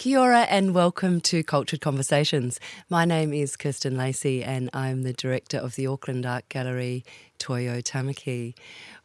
Kia ora and welcome to Cultured Conversations. My name is Kirsten Lacy and I'm the director of the Auckland Art Gallery Toi o Tamaki.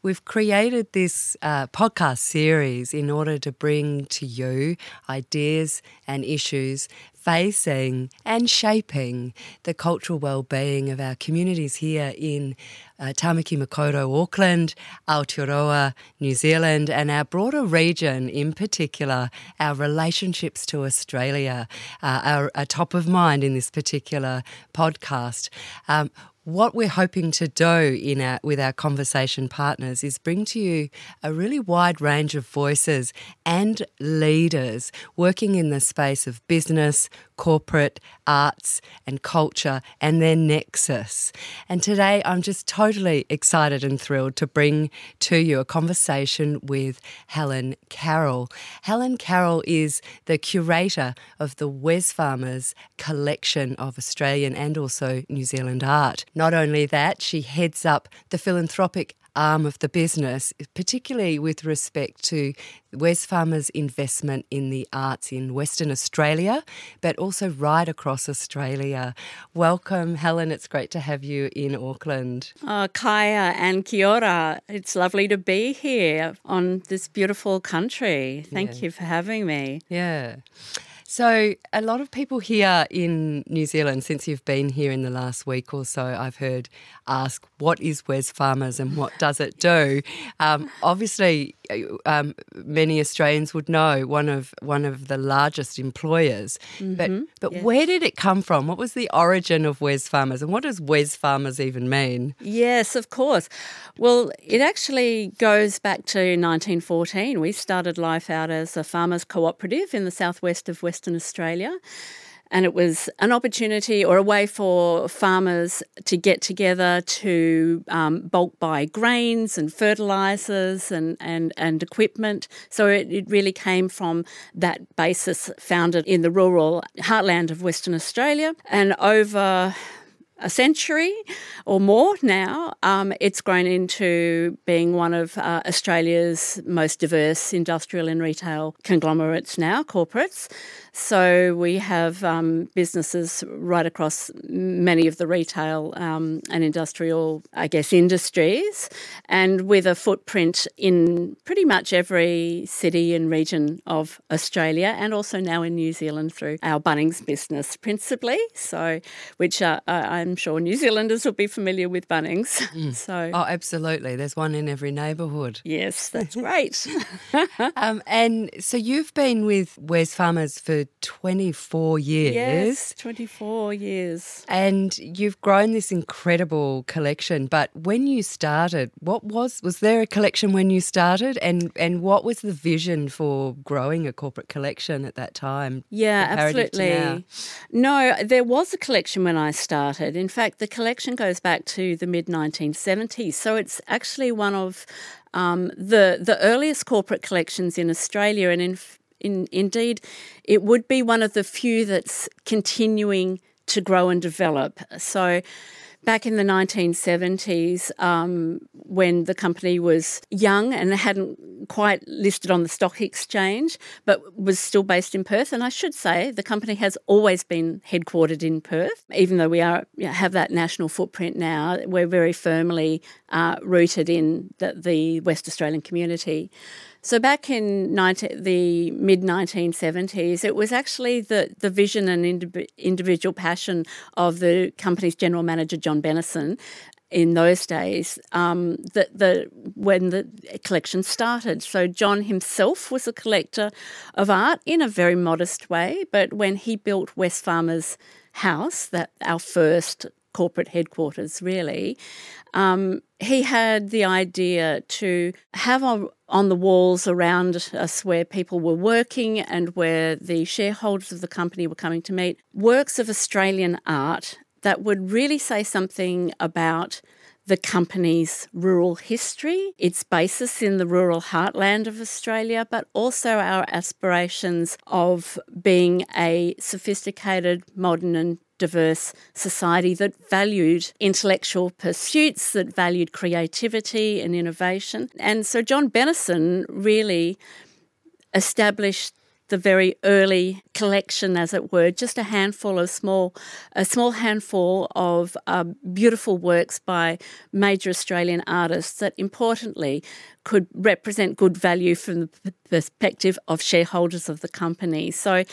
We've created this uh, podcast series in order to bring to you ideas and issues facing and shaping the cultural well-being of our communities here in uh, Tamaki Makaurau, Auckland, Aotearoa, New Zealand, and our broader region, in particular, our relationships to Australia, uh, are, are, top of mind in this particular podcast. Um, what we're hoping to do in our, with our conversation partners is bring to you a really wide range of voices and leaders working in the space of business, corporate, arts, and culture and their nexus. And today I'm just totally excited and thrilled to bring to you a conversation with Helen Carroll. Helen Carroll is the curator of the Wesfarmers collection of Australian and also New Zealand art. Not only that, she heads up the philanthropic arm of the business, particularly with respect to Wesfarmers' investment in the arts in Western Australia, but also right across Australia. Welcome, Helen. It's great to have you in Auckland. Oh, Kaya and Kia ora. It's lovely to be here on this beautiful country. Thank yeah. you for having me. Yeah. So, a lot of people here in New Zealand, since you've been here in the last week or so, I've heard ask, What is Wesfarmers and what does it do? Um, obviously, um, many Australians would know one of one of the largest employers. Mm-hmm. But but yes. where did it come from? What was the origin of Wesfarmers, and what does Wesfarmers even mean? Yes, of course. Well, it actually goes back to 1914. We started life out as a farmers cooperative in the southwest of West Western Australia. And it was an opportunity or a way for farmers to get together to um, bulk buy grains and fertilizers and, and, and equipment. So it, it really came from that basis founded in the rural heartland of Western Australia. And over a century or more now, um, it's grown into being one of uh, Australia's most diverse industrial and retail conglomerates now, corporates. So we have um, businesses right across many of the retail um, and industrial, I guess, industries, and with a footprint in pretty much every city and region of Australia, and also now in New Zealand through our Bunnings business principally. So, which uh, I'm sure New Zealanders will be familiar with Bunnings. Mm. So, oh, absolutely. There's one in every neighbourhood. Yes, that's great. um, and so you've been with Wesfarmers for 24 years. Yes, 24 years. And you've grown this incredible collection. But when you started, what was was there a collection when you started and and what was the vision for growing a corporate collection at that time? Yeah, absolutely. No, there was a collection when I started. In fact, the collection goes back to the mid 1970s. So it's actually one of um, the the earliest corporate collections in Australia, and in in, indeed, it would be one of the few that's continuing to grow and develop. So, back in the 1970s, um, when the company was young and hadn't quite listed on the stock exchange, but was still based in Perth. And I should say the company has always been headquartered in Perth, even though we are have that national footprint now. We're very firmly uh, rooted in the, the West Australian community. So back in 19, the mid 1970s, it was actually the, the vision and individual passion of the company's general manager, John Bennison, in those days um, the, the, when the collection started. So John himself was a collector of art in a very modest way, but when he built Wesfarmers House, that our first corporate headquarters, really, um, he had the idea to have on, on the walls around us where people were working and where the shareholders of the company were coming to meet works of Australian art that would really say something about the company's rural history, its basis in the rural heartland of Australia, but also our aspirations of being a sophisticated, modern, and diverse society that valued intellectual pursuits, that valued creativity and innovation. And so John Bennison really established the very early collection, as it were, just a handful of small, a small handful of uh, beautiful works by major Australian artists that, importantly, could represent good value from the perspective of shareholders of the company. So,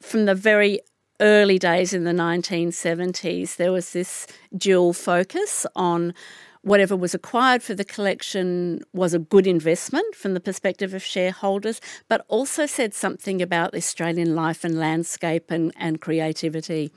from the very early days in the 1970s, there was this dual focus on whatever was acquired for the collection was a good investment from the perspective of shareholders, but also said something about Australian life and landscape and, and creativity.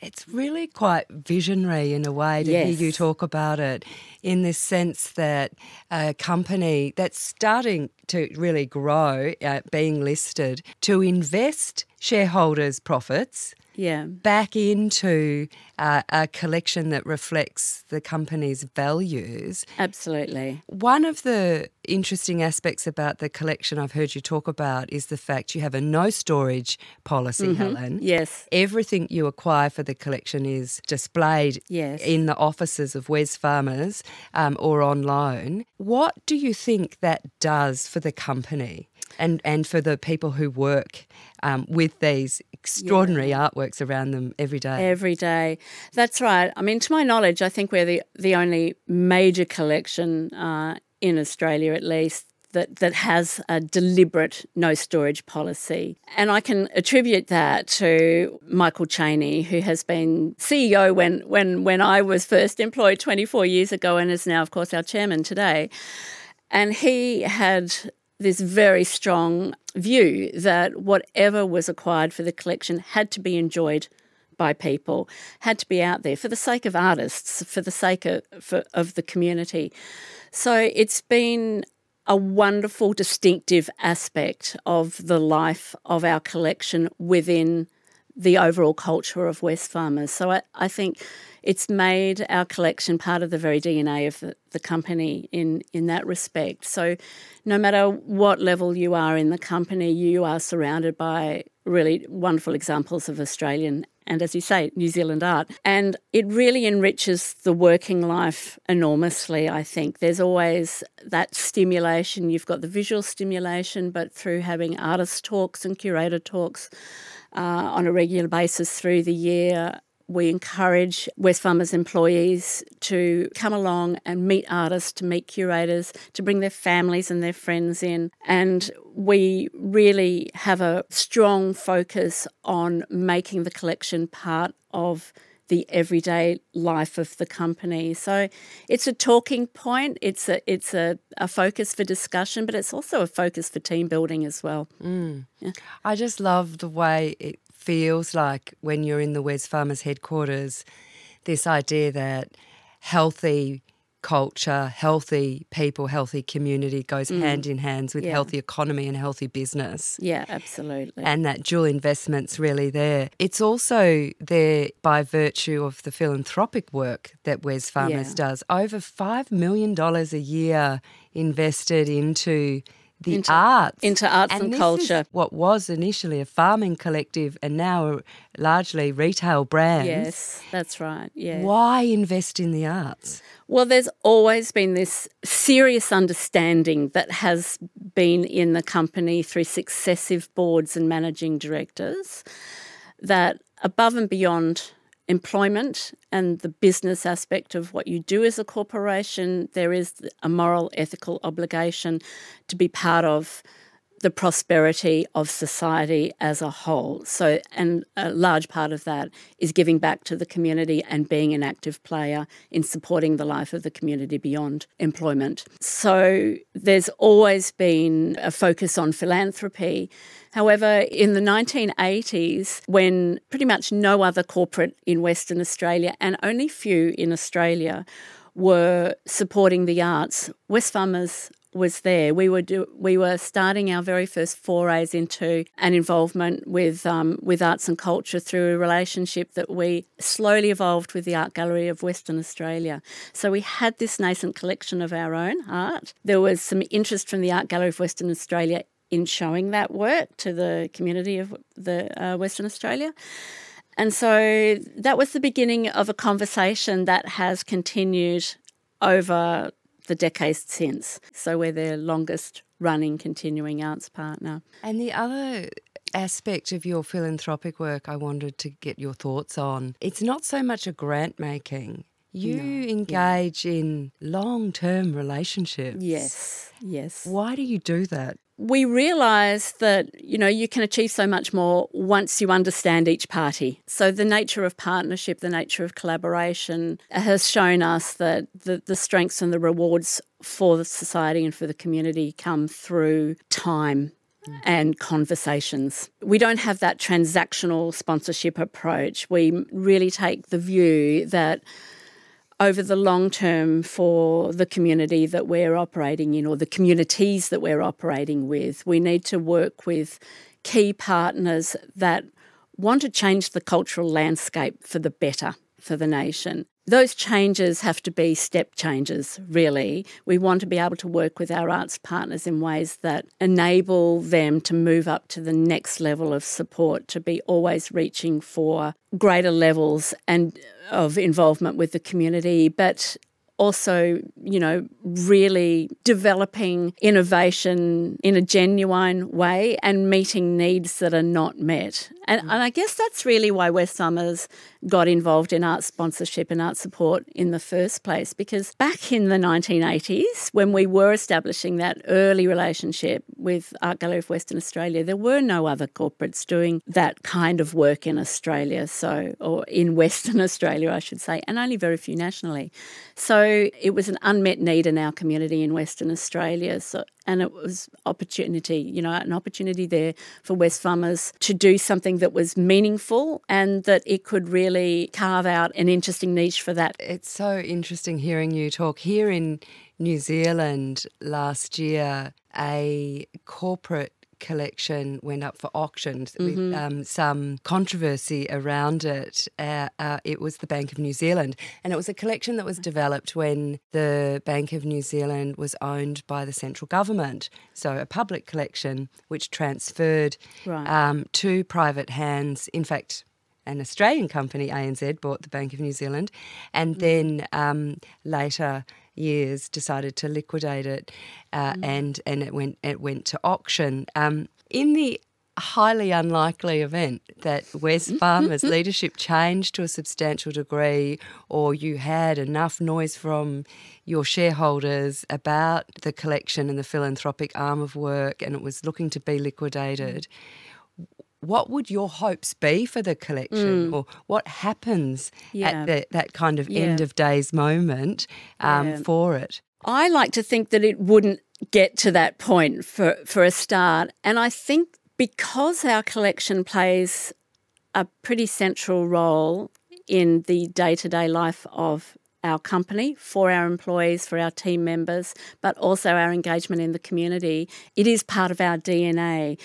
It's really quite visionary in a way to yes. hear you talk about it, in the sense that a company that's starting to really grow, uh, being listed, to invest shareholders' profits yeah. back into uh, a collection that reflects the company's values. Absolutely. One of the interesting aspects about the collection I've heard you talk about is the fact you have a no storage policy, mm-hmm. Helen. Yes. Everything you acquire for the collection is displayed yes. in the offices of Wesfarmers um, or on loan. What do you think that does for the company? And and for the people who work um, with these extraordinary yeah. artworks around them every day. Every day, that's right. I mean, to my knowledge, I think we're the the only major collection uh, in Australia, at least. That, that has a deliberate no storage policy. And I can attribute that to Michael Chaney, who has been CEO when, when, when I was first employed 24 years ago and is now, of course, our chairman today. And he had this very strong view that whatever was acquired for the collection had to be enjoyed by people, had to be out there for the sake of artists, for the sake of, for, of the community. So it's been a wonderful, distinctive aspect of the life of our collection within the overall culture of Wesfarmers. So I, I think it's made our collection part of the very DNA of the, the, company in, in that respect. So, no matter what level you are in the company, you are surrounded by really wonderful examples of Australian and, as you say, New Zealand art. And it really enriches the working life enormously, I think. There's always that stimulation. You've got the visual stimulation, but through having artist talks and curator talks. Uh, on a regular basis through the year, we encourage Wesfarmers employees to come along and meet artists, to meet curators, to bring their families and their friends in. And we really have a strong focus on making the collection part of the everyday life of the company. So it's a talking point, it's a it's a, a focus for discussion, but it's also a focus for team building as well. Mm. Yeah. I just love the way it feels like when you're in the Wesfarmers headquarters, this idea that healthy culture, healthy people, healthy community goes mm. hand in hand with yeah. healthy economy and healthy business. Yeah, absolutely. And that dual investment's really there. It's also there by virtue of the philanthropic work that Wesfarmers yeah. does. Over $5 million a year invested into the into, arts. Into arts and, and culture. what was initially a farming collective and now largely retail brand. Yes, that's right. Yeah. Why invest in the arts? Well, there's always been this serious understanding that has been in the company through successive boards and managing directors that above and beyond employment and the business aspect of what you do as a corporation, there is a moral, ethical obligation to be part of the prosperity of society as a whole. So, and a large part of that is giving back to the community and being an active player in supporting the life of the community beyond employment. So, there's always been a focus on philanthropy. However, in the 1980s, when pretty much no other corporate in Western Australia and only few in Australia were supporting the arts, Wesfarmers was there. We were do, we were starting our very first forays into an involvement with um, with arts and culture through a relationship that we slowly evolved with the Art Gallery of Western Australia. So we had this nascent collection of our own art. There was some interest from the Art Gallery of Western Australia in showing that work to the community of the uh, Western Australia. And so that was the beginning of a conversation that has continued over the decades since. So we're their longest running continuing arts partner. And the other aspect of your philanthropic work I wanted to get your thoughts on. It's not so much a grant making. You no, engage yeah. in long term relationships. Yes, yes. Why do you do that? We realize that you know you can achieve so much more once you understand each party so the nature of partnership the nature of collaboration has shown us that the, the strengths and the rewards for the society and for the community come through time and conversations. We don't have that transactional sponsorship approach. We really take the view that over the long term for the community that we're operating in or the communities that we're operating with. We need to work with key partners that want to change the cultural landscape for the better for the nation those changes have to be step changes, really. We want to be able to work with our arts partners in ways that enable them to move up to the next level of support, to be always reaching for greater levels and of involvement with the community, but also, you know, really developing innovation in a genuine way and meeting needs that are not met. And, mm. and I guess that's really why Wesfarmers got involved in art sponsorship and art support in the first place. Because back in the 1980s, when we were establishing that early relationship with Art Gallery of Western Australia, there were no other corporates doing that kind of work in Australia, so or in Western Australia, I should say, and only very few nationally. So it was an unmet need in our community in Western Australia. So and it was opportunity, you know, an opportunity there for Wesfarmers to do something that was meaningful and that it could really carve out an interesting niche for that. It's so interesting hearing you talk here in New Zealand last year. A corporate collection went up for auction mm-hmm. with um, some controversy around it. Uh, uh, it was the Bank of New Zealand, and it was a collection that was developed when the Bank of New Zealand was owned by the central government. So a public collection which transferred right. um, to private hands. In fact, an Australian company, ANZ, bought the Bank of New Zealand, and mm. then um, later years decided to liquidate it, uh, mm. and and it went it went to auction. Um, in the highly unlikely event that Wesfarmers leadership changed to a substantial degree, or you had enough noise from your shareholders about the collection and the philanthropic arm of work, and it was looking to be liquidated. Mm what would your hopes be for the collection mm. or what happens yeah. at the, that kind of yeah. end of days moment um, yeah. for it? I like to think that it wouldn't get to that point for, for a start. And I think because our collection plays a pretty central role in the day to day life of our company, for our employees, for our team members, but also our engagement in the community, it is part of our DNA.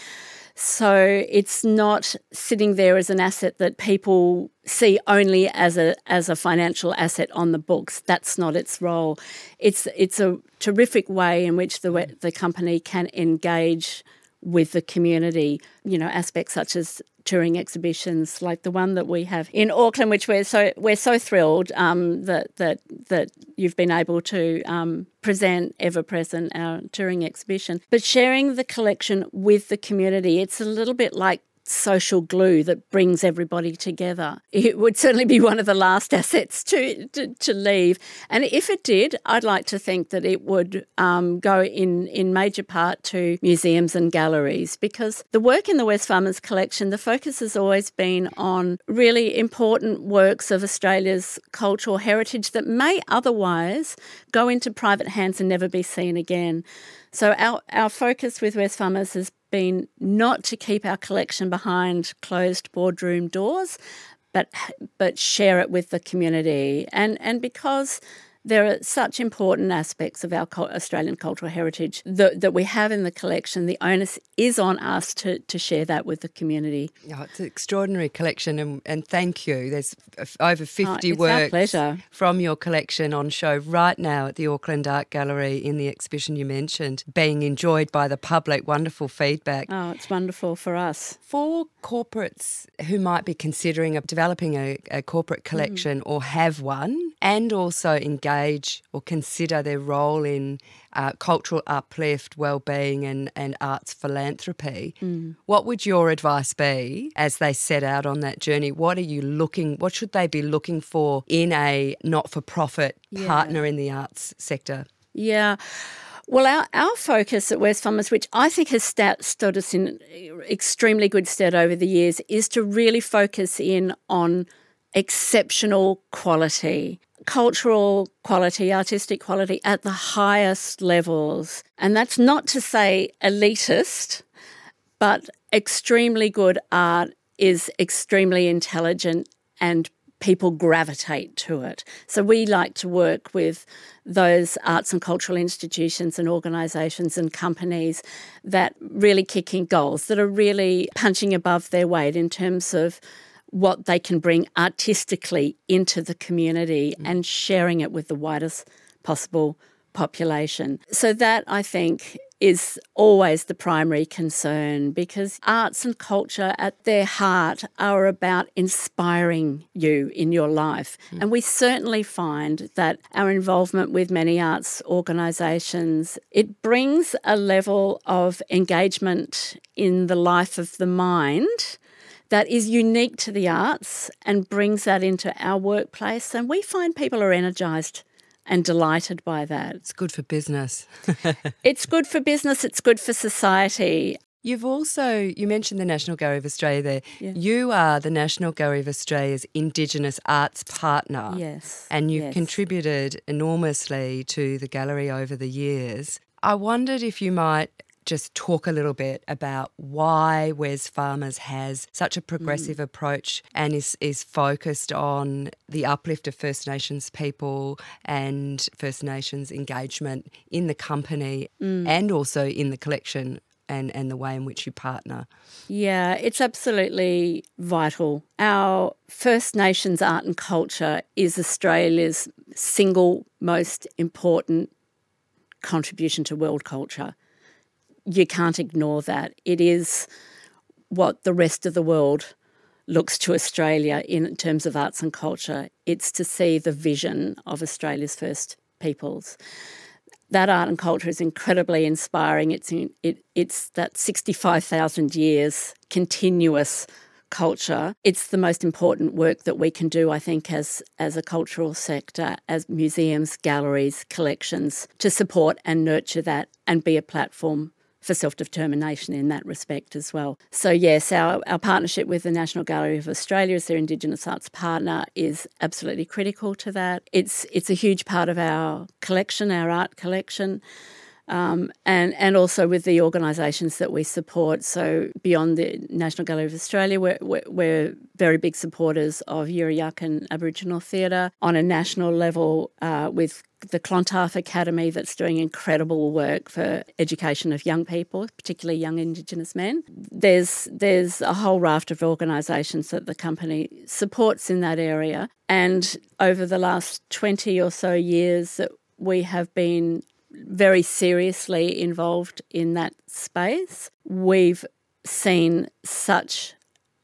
So it's not sitting there as an asset that people see only as a as a financial asset on the books. That's not its role. It's it's a terrific way in which the the company can engage with the community. You know, aspects such as touring exhibitions like the one that we have in Auckland, which we're so we're so thrilled um, that that that you've been able to um, present ever present our touring exhibition. But sharing the collection with the community, it's a little bit like social glue that brings everybody together. It would certainly be one of the last assets to, to, to leave. And if it did, I'd like to think that it would um, go in, in major part to museums and galleries because the work in the Wesfarmers collection, the focus has always been on really important works of Australia's cultural heritage that may otherwise go into private hands and never be seen again. So our, our focus with Wesfarmers has been not to keep our collection behind closed boardroom doors, but but share it with the community. And and because there are such important aspects of our Australian cultural heritage that, that we have in the collection. The onus is on us to, to share that with the community. Oh, it's an extraordinary collection, and, and thank you. There's over 50 oh, works from your collection on show right now at the Auckland Art Gallery in the exhibition you mentioned, being enjoyed by the public. Wonderful feedback. Oh, it's wonderful for us. For corporates who might be considering developing a, a corporate collection mm. or have one, and also engage or consider their role in uh, cultural uplift, well-being, and and arts philanthropy. Mm. What would your advice be as they set out on that journey? What are you looking? What should they be looking for in a not-for-profit yeah. partner in the arts sector? Yeah. Well, our, our focus at Wesfarmers, which I think has stat, stood us in extremely good stead over the years, is to really focus in on exceptional quality, cultural quality, artistic quality at the highest levels. And that's not to say elitist, but extremely good art is extremely intelligent and people gravitate to it. So we like to work with those arts and cultural institutions and organisations and companies that really kicking goals, that are really punching above their weight in terms of what they can bring artistically into the community mm. and sharing it with the widest possible population. So that I think is always the primary concern because arts and culture at their heart are about inspiring you in your life. Mm. And we certainly find that our involvement with many arts organisations, it brings a level of engagement in the life of the mind that is unique to the arts and brings that into our workplace. And we find people are energised and delighted by that. It's good for business. it's good for business, it's good for society. You've also you mentioned the National Gallery of Australia there. Yeah. You are the National Gallery of Australia's Indigenous arts partner. Yes. And you've yes. contributed enormously to the gallery over the years. I wondered if you might just talk a little bit about why Wesfarmers has such a progressive mm. approach and is, is focused on the uplift of First Nations people and First Nations engagement in the company mm. and also in the collection and, and the way in which you partner. Yeah, it's absolutely vital. Our First Nations art and culture is Australia's single most important contribution to world culture you can't ignore that. It is what the rest of the world looks to Australia in terms of arts and culture. It's to see the vision of Australia's first peoples. That art and culture is incredibly inspiring. It's in, it, it's that sixty five thousand years continuous culture. It's the most important work that we can do, I think, as as a cultural sector, as museums, galleries, collections, to support and nurture that and be a platform for self determination in that respect as well. So, yes, our, our partnership with the National Gallery of Australia as their Indigenous arts partner is absolutely critical to that. It's, it's a huge part of our collection, our art collection. Um, and and also with the organisations that we support. So beyond the National Gallery of Australia, we're, we're, very big supporters of Yirra Yaakin Aboriginal Theatre on a national level uh, with the Clontarf Academy that's doing incredible work for education of young people, particularly young Indigenous men. There's there's a whole raft of organisations that the company supports in that area, and over the last twenty or so years, that we have been very seriously involved in that space. We've seen such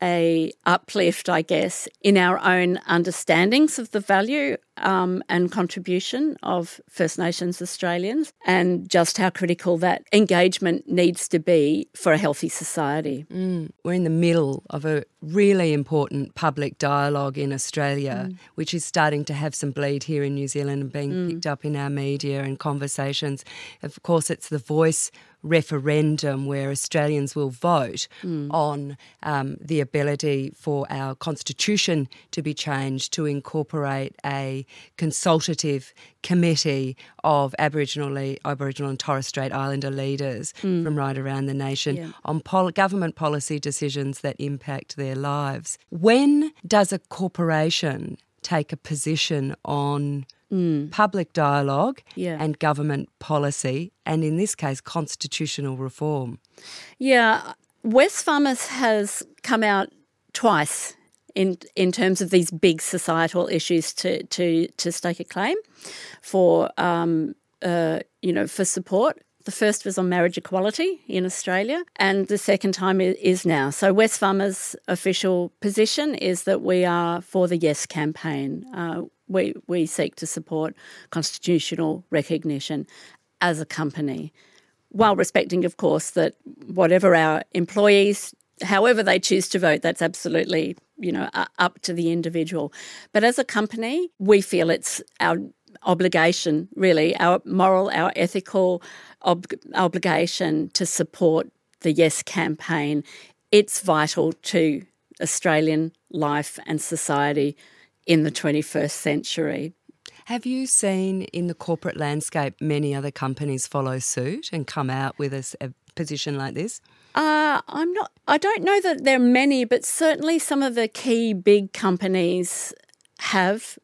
a uplift, I guess, in our own understandings of the value um, and contribution of First Nations Australians, and just how critical that engagement needs to be for a healthy society. Mm. We're in the middle of a really important public dialogue in Australia, mm. which is starting to have some bleed here in New Zealand and being mm. picked up in our media and conversations. Of course, it's the voice referendum where Australians will vote mm. on um, the ability for our constitution to be changed to incorporate a consultative committee of Aboriginal, Aboriginal and Torres Strait Islander leaders mm. from right around the nation yeah. on pol- government policy decisions that impact their lives. When does a corporation take a position on mm. public dialogue yeah. and government policy, and in this case, constitutional reform. Yeah, Wesfarmers has come out twice in in terms of these big societal issues to to to stake a claim for um, uh, you know for support. The first was on marriage equality in Australia, and the second time is now. So, Wesfarmers' official position is that we are for the Yes campaign. Uh, we, we seek to support constitutional recognition as a company, while respecting, of course, that whatever our employees, however they choose to vote, that's absolutely you know up to the individual. But as a company, we feel it's our obligation, really, our moral, our ethical ob- obligation to support the Yes campaign. It's vital to Australian life and society in the 21st century. Have you seen in the corporate landscape many other companies follow suit and come out with a, a position like this? Uh, I'm not. I don't know that there are many, but certainly some of the key big companies have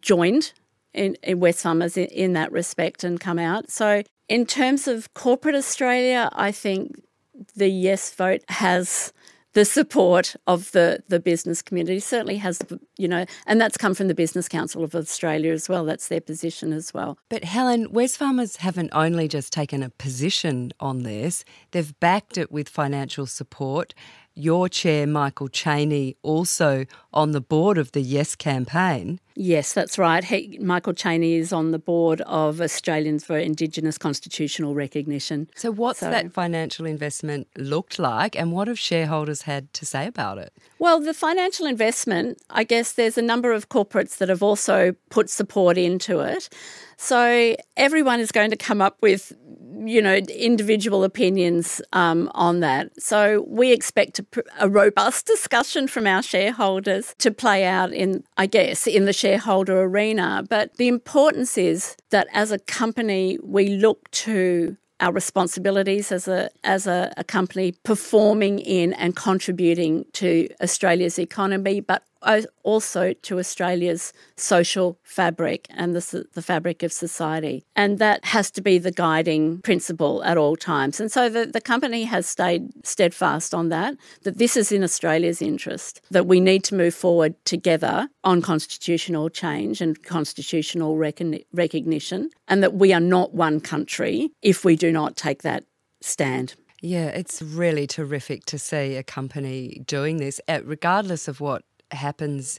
joined in, in Wesfarmers in, in that respect and come out. So, in terms of corporate Australia, I think the yes vote has the support of the, the business community certainly has, you know, and that's come from the Business Council of Australia as well. That's their position as well. But Helen, Wesfarmers haven't only just taken a position on this, they've backed it with financial support your chair, Michael Chaney, also on the board of the Yes campaign. Yes, that's right. He, Michael Chaney is on the board of Australians for Indigenous Constitutional Recognition. So, what's so, that financial investment looked like, and what have shareholders had to say about it? Well, the financial investment, I guess there's a number of corporates that have also put support into it. So, everyone is going to come up with you know, individual opinions um, on that. So we expect a, a, robust discussion from our shareholders to play out in, I guess, in the shareholder arena. But the importance is that as a company, we look to our responsibilities as a as a, a, company performing in and contributing to Australia's economy, but also to Australia's social fabric and the, the fabric of society. And that has to be the guiding principle at all times. And so the, the company has stayed steadfast on that, that this is in Australia's interest, that we need to move forward together on constitutional change and constitutional recon- recognition, and that we are not one country if we do not take that stand. Yeah, it's really terrific to see a company doing this, regardless of what happens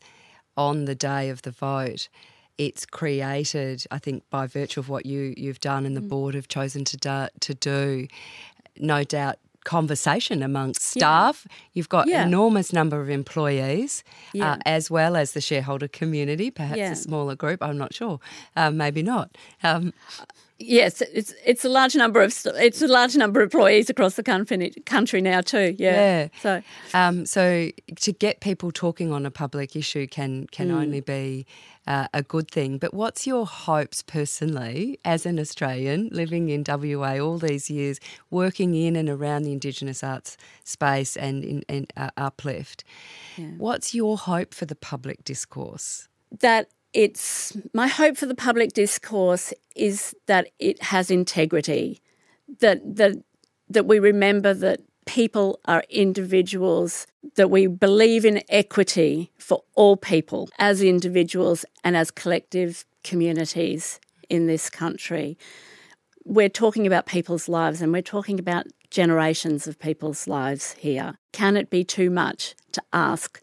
on the day of the vote, it's created, I think, by virtue of what you you've done and the mm. board have chosen to do, to do. No doubt, conversation amongst staff. Yeah. You've got yeah. enormous number of employees, uh, yeah. uh, as well as the shareholder community. Perhaps a smaller group. I'm not sure. Uh, maybe not. Um, Yes, it's it's a large number of it's a large number of employees across the country country now too. Yeah. yeah. So, um, so to get people talking on a public issue can can mm. only be uh, a good thing. But what's your hopes personally as an Australian living in WA all these years, working in and around the Indigenous arts space and in, in uh, uplift? Yeah. What's your hope for the public discourse? That it's my hope for the public discourse is that it has integrity, that that that we remember that people are individuals, that we believe in equity for all people as individuals and as collective communities in this country. We're talking about people's lives and we're talking about generations of people's lives here. Can it be too much to ask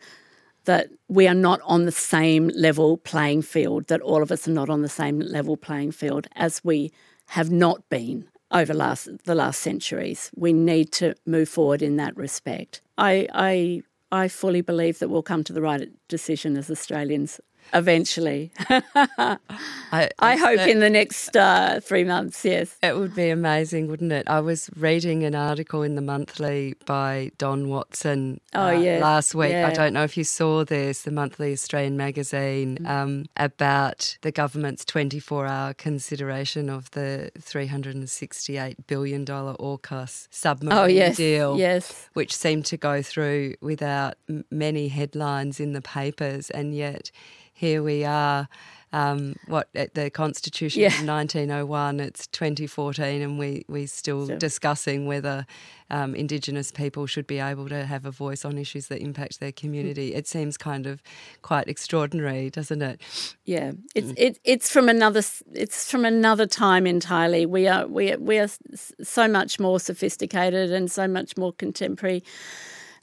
that we are not on the same level playing field, that all of us are not on the same level playing field as we have not been over last the last centuries. We need to move forward in that respect. I I I fully believe that we'll come to the right decision as Australians eventually. I, I, hope in the next uh, three months, yes. It would be amazing, wouldn't it? I was reading an article in the monthly by Don Watson oh, uh, yes. last week. Yeah. I don't know if you saw this, the monthly Australian magazine, mm. um, about the government's 24 hour consideration of the $368 billion AUKUS submarine oh, yes. deal, yes. which seemed to go through without many headlines in the papers. And yet, here we are. Um, what at the Constitution yeah. of 1901? It's 2014, and we we still sure. discussing whether um, Indigenous people should be able to have a voice on issues that impact their community. It seems kind of quite extraordinary, doesn't it? Yeah, it's mm. it, it's from another it's from another time entirely. We are we are, we are so much more sophisticated and so much more contemporary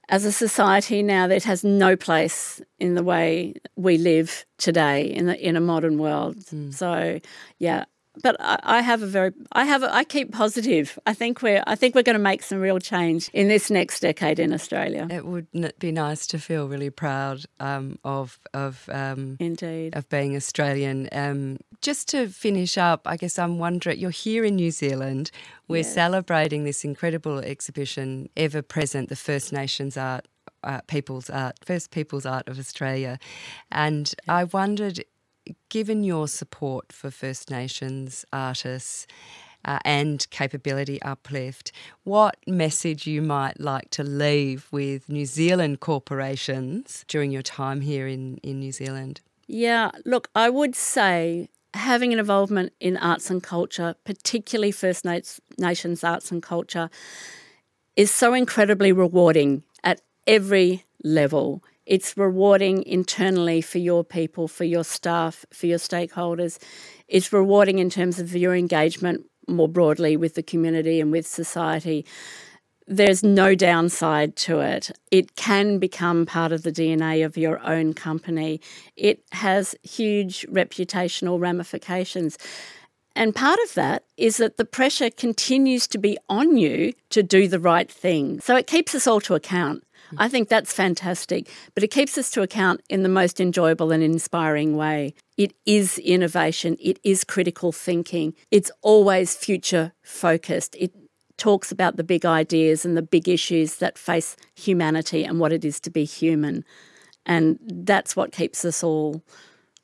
as a society now that has no place in the way we live today in the in a modern world. Mm. So yeah, but I, I, have a very I have a, I keep positive. I think we're I think we're going to make some real change in this next decade in Australia. It would be nice to feel really proud um, of of um, indeed of being Australian. Um, just to finish up, I guess I'm wondering you're here in New Zealand. We're yes. celebrating this incredible exhibition, ever present, the First Nations art uh, people's art, First People's Art of Australia. And I wondered given your support for First Nations artists uh, and capability uplift, what message you might like to leave with New Zealand corporations during your time here in, in New Zealand? Yeah, look, I would say having an involvement in arts and culture, particularly First Nations arts and culture, is so incredibly rewarding at every level. It's rewarding internally for your people, for your staff, for your stakeholders. It's rewarding in terms of your engagement more broadly with the community and with society. There's no downside to it. It can become part of the DNA of your own company. It has huge reputational ramifications. And part of that is that the pressure continues to be on you to do the right thing. So it keeps us all to account. I think that's fantastic, but it keeps us to account in the most enjoyable and inspiring way. It is innovation, it is critical thinking, it's always future focused. It talks about the big ideas and the big issues that face humanity and what it is to be human. And that's what keeps us all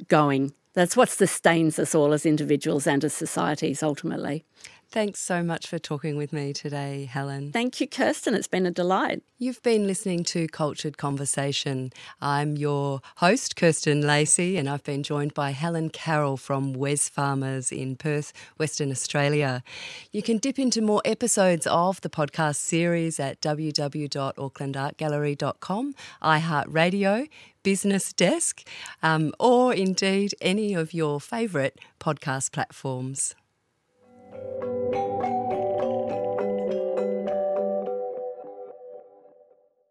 going. That's what sustains us all as individuals and as societies ultimately. Thanks so much for talking with me today, Helen. Thank you, Kirsten. It's been a delight. You've been listening to Cultured Conversation. I'm your host, Kirsten Lacy, and I've been joined by Helen Carroll from Wesfarmers in Perth, Western Australia. You can dip into more episodes of the podcast series at www.aucklandartgallery.com, iHeartRadio, Business Desk, um, or indeed any of your favourite podcast platforms. Thank you.